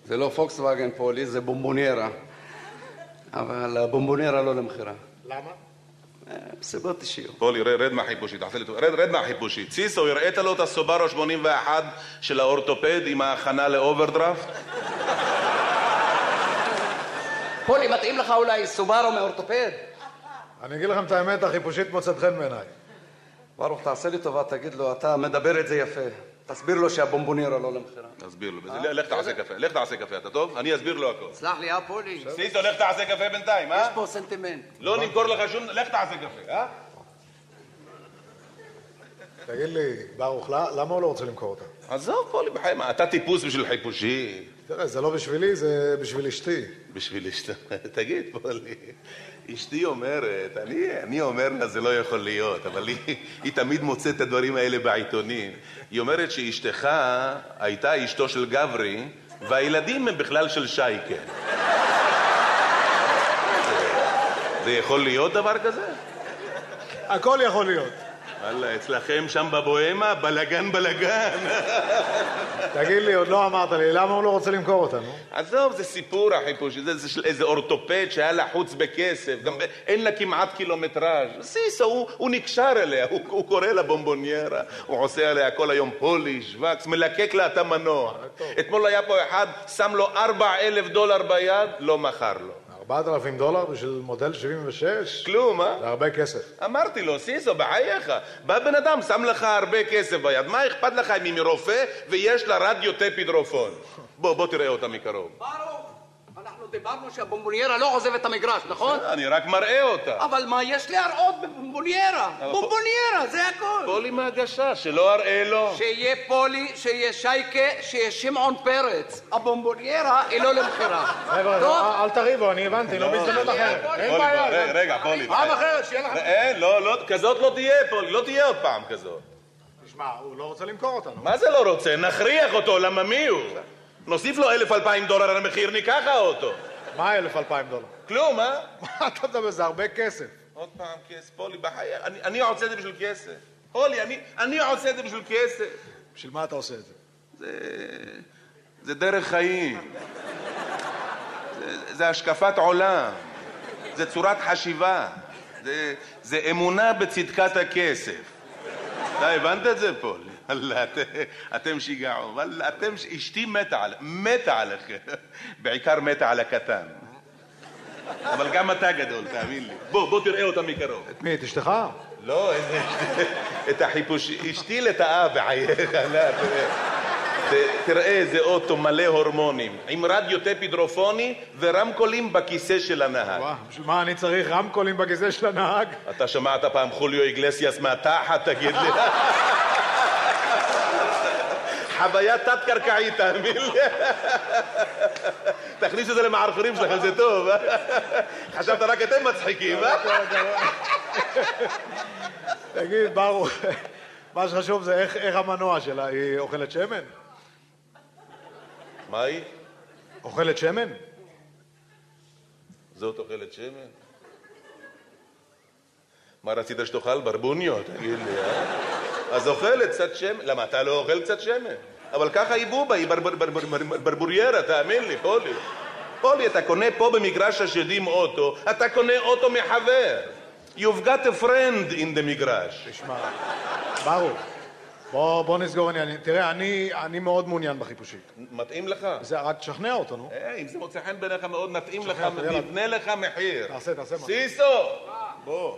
זה לא פוקסווגן פולי, זה בומבוניירה. אבל הבומבוניירה לא למכירה. למה? מסיבות אישיות. פולי, רד, רד מהחיפושית, תעשה לי טוב. רד, רד מהחיפושית. סיסו, הראית לו את הסובארו 81 של האורתופד עם ההכנה לאוברדרפט? פולי, מתאים לך אולי סובארו מאורתופד? אני אגיד לכם את האמת, החיפושית מוצאת חן בעיניי. ברוך, תעשה לי טובה, תגיד לו, אתה מדבר את זה יפה. תסביר לו שהבומבוניירה לא למכירה. תסביר לו. בזה. לך תעשה קפה, לך תעשה קפה, אתה טוב? אני אסביר לו הכל. סלח לי, אה, פולי? סיסו, לך תעשה קפה בינתיים, אה? יש פה סנטימנט. לא נמכור לך שום... לך תעשה קפה, אה? תגיד לי, ברוך, למה הוא לא רוצה למכור אותה? עזוב, פולי, בחיים, אתה טיפוס בשביל חיפושי. תראה, זה לא בשבילי, זה בשביל אשתי. בשביל אשתו. תגיד, פולי, אשתי אומרת, אני, אני אומר לה זה לא יכול להיות, אבל היא, היא תמיד מוצאת את הדברים האלה בעיתונים. היא אומרת שאשתך הייתה אשתו של גברי, והילדים הם בכלל של שייקה. זה יכול להיות דבר כזה? הכל יכול להיות. וואלה, אצלכם שם בבוהמה, בלגן בלגן. תגיד לי, עוד לא אמרת לי, למה הוא לא רוצה למכור אותה, נו? עזוב, זה סיפור החיפוש, זה, זה איזה אורתופד שהיה לחוץ בכסף, גם אין לה כמעט קילומטראז'. סיסו, הוא, הוא נקשר אליה, הוא, הוא קורא לה בומבוניירה, הוא עושה עליה כל היום פוליש, וקס, מלקק לה את המנוע. אתמול היה פה אחד, שם לו ארבע אלף דולר ביד, לא מכר לו. 4,000 דולר בשביל מודל 76? כלום, אה? זה הרבה כסף. אמרתי לו, סיסו, בחייך, בא בן אדם, שם לך הרבה כסף ביד, מה אכפת לך אם היא מרופא ויש לה רדיו טפידרופון? בוא, בוא תראה אותה מקרוב. ברוך, אנחנו דיברנו שהבומבוניירה לא עוזבת את המגרש, נכון? אני רק מראה אותה. אבל מה יש להראות בבומבוניירה? בומבוניירה, זה הכל. פולי מהגשש, שלא אראה לו. שיהיה פולי, שיהיה שייקה, שיהיה שמעון פרץ. הבומבוניירה היא לא למכירה. חבר'ה. אל- תריבו, אני הבנתי, לא בהזדמנות אחרת. אין בעיה. רגע, רגע, פולי. פעם אחרת, שיהיה לך... אין, לא, לא, כזאת לא תהיה, פולי, לא תהיה עוד פעם כזאת. תשמע, הוא לא רוצה למכור אותנו. מה זה לא רוצה? נכריח אותו, למה מי הוא? נוסיף לו אלף אלפיים דולר על המחיר, ניקח אותו. מה אלף אלפיים דולר? כלום, אה? מה אתה מדבר? זה הרבה כסף. עוד פעם כסף, פולי, בחיי, אני, אני עושה את זה בשביל כסף. פולי, אני, אני עושה את זה בשביל כסף. בשביל מה אתה עושה את זה? זה... זה דרך חיים. זה, זה השקפת עולם. זה צורת חשיבה. זה, זה אמונה בצדקת הכסף. אתה הבנת את זה, פול? וואלה, את- אתם שיגעו. וואלה, אתם... אשתי מתה על... מתה עליכם. בעיקר מתה על הקטן. אבל גם אתה גדול, תאמין לי. בוא, בוא תראה אותה מקרוב. את מי? את אשתך? לא. את החיפוש... אשתי לטאה בחייך, לא, תראה. איזה אוטו מלא הורמונים, עם רדיו טפידרופוני ורמקולים בכיסא של הנהג. וואו, בשביל מה אני צריך רמקולים בכיסא של הנהג? אתה שמעת פעם חוליו איגלסיאס מהתחת, תגיד לי? חוויה תת-קרקעית, תאמין לי. תכניס את זה למערפרים שלכם, זה טוב. חשבת רק אתם מצחיקים, אה? תגיד, ברוך, מה שחשוב זה איך- המנוע שלה, היא אוכלת שמן? מה היא? אוכלת שמן? זאת אוכלת שמן? מה רצית שתאכל? ברבוניו, תגיד לי, אה? אז אוכלת קצת שמן. למה, אתה לא אוכל קצת שמן? אבל ככה היא בובה, היא ברבוריירה, תאמין לי, פולי. פולי, אתה קונה פה במגרש השדים אוטו, אתה קונה אוטו מחבר. You've got a friend in the מגרש. תשמע, ברוך, בוא, בוא נסגור עניין. תראה, אני, אני מאוד מעוניין בחיפושית. מתאים לך? זה, רק תשכנע אותו, נו. אה, אם זה מוצא חן בעיניך מאוד, נתאים לך. נבנה לך מחיר. תעשה, תעשה משהו. סיסו! בוא.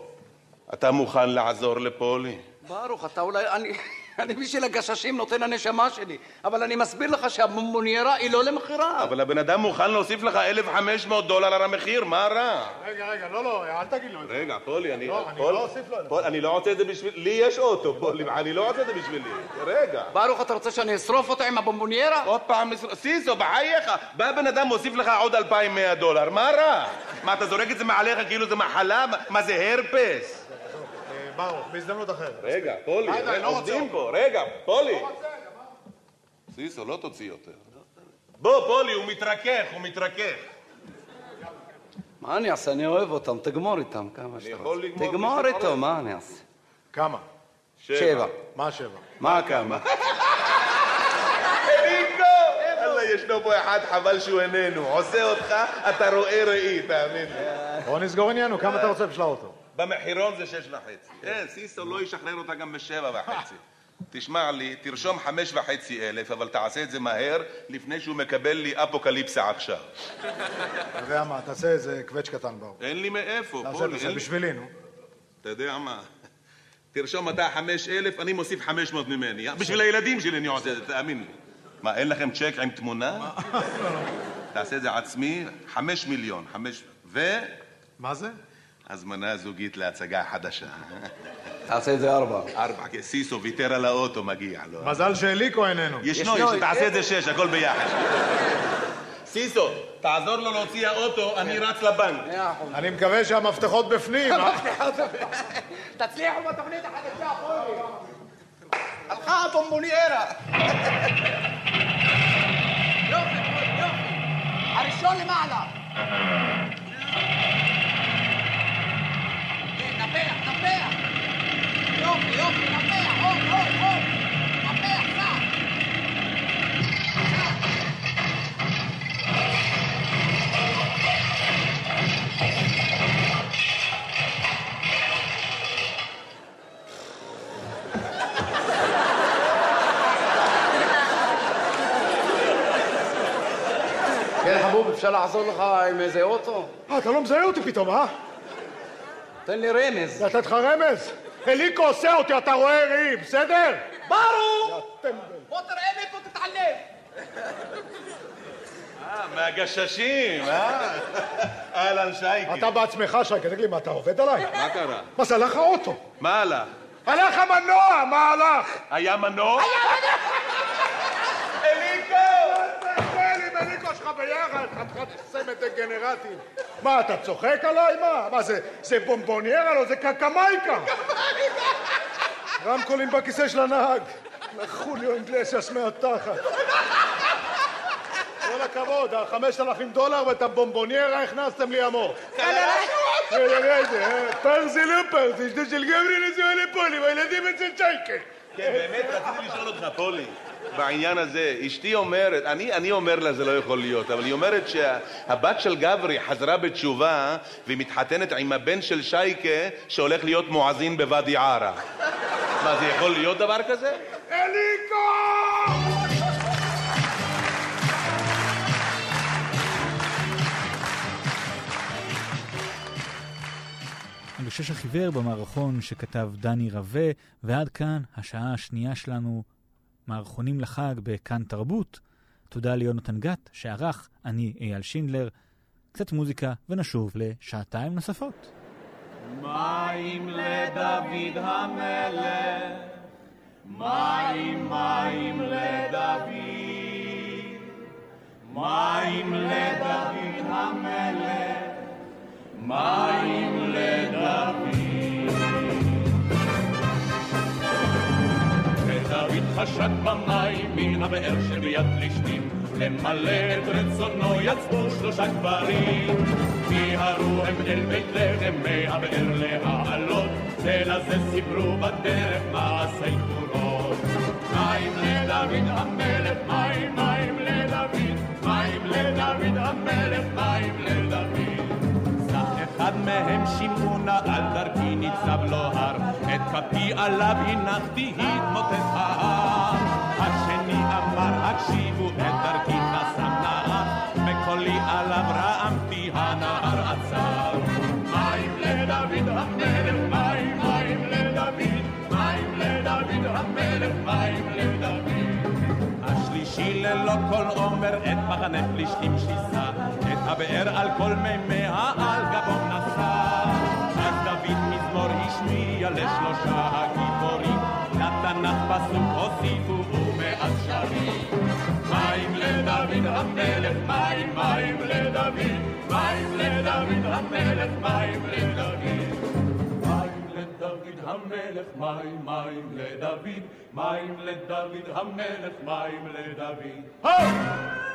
אתה מוכן לעזור לפולי? ברוך, אתה אולי... אני... אני בשביל הגששים נותן הנשמה שלי, אבל אני מסביר לך שהבומבוניירה היא לא למכירה. אבל הבן אדם מוכן להוסיף לך 1,500 דולר על המחיר, מה רע? רגע, רגע, לא, לא, אל תגיד לו את זה. רגע, פולי, אני... לא, אני פול- לא אוסיף לו את זה. פול, אני לא רוצה את זה בשביל... לי יש אוטו, פולי, אני לא רוצה את זה בשבילי. רגע. ברוך, אתה רוצה שאני אשרוף אותה עם הבומבוניירה? עוד פעם, סיסו, בחייך, בא בן אדם, מוסיף לך עוד 2,100 דולר, מה רע? מה, אתה זורק את זה מעליך כאילו זה מחלה? מה- מה זה הרפס? ברוך, בהזדמנות אחרת. רגע, פולי, לא עובדים. פה, רגע, פולי. סיסו, לא תוציא יותר. בוא, פולי, הוא מתרכך, הוא מתרכך. מה אני אעשה? אני אוהב אותם, תגמור איתם כמה שאתה רוצה. תגמור איתו. מה אני אעשה? כמה? שבע. מה שבע? מה כמה? אללה, ישנו פה אחד, חבל שהוא איננו. עושה אותך, אתה רואה ראי, תאמין לי. בוא נסגור עניין, נו, כמה אתה רוצה בשביל האוטו? במחירון זה שש וחצי. כן, סיסו לא ישחרר אותה גם בשבע וחצי. תשמע לי, תרשום חמש וחצי אלף, אבל תעשה את זה מהר, לפני שהוא מקבל לי אפוקליפסה עכשיו. אתה יודע מה, תעשה איזה קווץ' קטן ברוך. אין לי מאיפה, פולי. תעשה, אין לי- בשבילי, נו. אתה יודע מה? תרשום אתה חמש אלף, אני מוסיף חמש מאות ממני. בשביל הילדים שלי אני עושה את זה, תאמין לי. מה, אין לכם צ'ק עם תמונה? תעשה את זה עצמי, חמש מיליון, חמש... ו... מה זה? הזמנה זוגית להצגה חדשה. תעשה את זה ארבע. ארבע, כי סיסו ויתר על האוטו, מגיע לו. מזל שאליקו איננו. ישנו, ישנו, תעשה את זה שש, הכל ביחד. סיסו, תעזור לו להוציא האוטו, אני רץ לבנק. אני מקווה שהמפתחות בפנים. אה? תצליחו בתוכנית החדשה, פולי. הלכה הבומבוניירה. יופי, יופי. הראשון למעלה. נפח, נפח. יופי, יופי, נפח, עוד, עוד, עוד. נפח, סע. כן, חבוב, אפשר לעזור לך עם איזה אוטו? אה, אתה לא מזהה אותי פתאום, אה? תן לי רמז. לתת לך רמז? אליקו עושה אותי, אתה רואה ראי, בסדר? ברור! בוא תראה לי פה תתעלם. אה, מהגששים, אה? אהלן שייקי. אתה בעצמך, שי, תגיד לי, מה, אתה עובד עליי? מה קרה? מה זה, הלך האוטו? מה הלך? הלך המנוע, מה הלך? היה מנוע? אליקו! תסתכל עם אליקו שלך ביחד, חתיכת סמד דגנרטים. מה, אתה צוחק עליי? מה? מה זה, זה בומבוניירה? לא, זה קקמייקה. רמקולים בכיסא של הנהג. לחוליו אינגלסיאס מהתחת. כל הכבוד, החמשת אלפים דולר ואת הבומבוניירה הכנסתם לי המור. רגע, רגע, פרזי לא פרזי, זה של גברי נשואה לפולי, והילדים אצל צ'ייקה. כן, באמת רציתי לשאול אותך, פולי, בעניין הזה. אשתי אומרת, אני, אני אומר לה זה לא יכול להיות, אבל היא אומרת שהבת של גברי חזרה בתשובה והיא מתחתנת עם הבן של שייקה שהולך להיות מואזין בוואדי עארה. מה, זה יכול להיות דבר כזה? אליקו! הגשש החיוור במערכון שכתב דני רווה, ועד כאן השעה השנייה שלנו, מערכונים לחג בכאן תרבות. תודה ליונתן גת שערך, אני אייל שינדלר. קצת מוזיקה ונשוב לשעתיים נוספות. מים לדוד המלך, מים מים לדוד, מים לדוד המלך, מים לדוד. חשק במים מן הבאר שביד פלישתים, למלא את רצונו יצאו שלושה גברים. מיהרו הם אל בית לחם מהבאר להעלות, זה לזה סיפרו בדרך מעשי גבורות. מים לדוד המלך, מים מים לדוד, מים לדוד המלך, מים לדוד. אחד מהם שמעונה על דרכי ניצב לו הר, את כפי עליו הנחתי התמוטט ההר. השני אמר הקשיבו את דרכי נסם נהר, בקולי עליו רעמתי הנהר עצר. מים לדוד המלך, מים מים לדוד, מים לדוד המלך, מים לדוד. השלישי ללא כל עומר את מחנה פלישתים שיסה, הבאר על כל מימיה על גבו נשא. אז דוד מזמור השמיע לשלושה הגיבורים, לתנ"ך פסוק הוסיפו ומאז שרים. מים לדוד המלך, מים מים לדוד, מים לדוד המלך, מים לדוד. לדוד המלך, מים מים לדוד, מים לדוד המלך, מים לדוד. אנו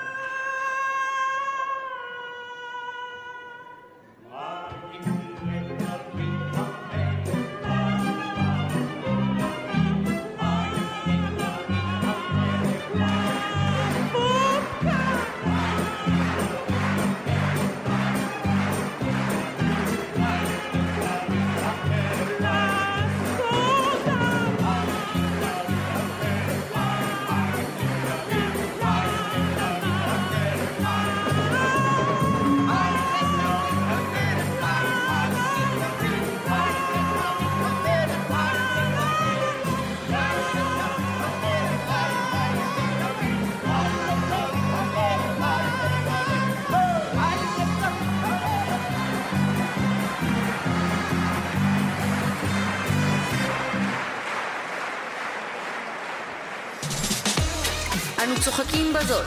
בזאת.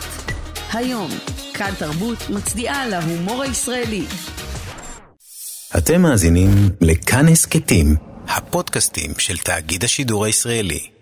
היום, כאן תרבות מצדיעה להומור הישראלי. אתם מאזינים לכאן הסכתים, הפודקאסטים של תאגיד השידור הישראלי.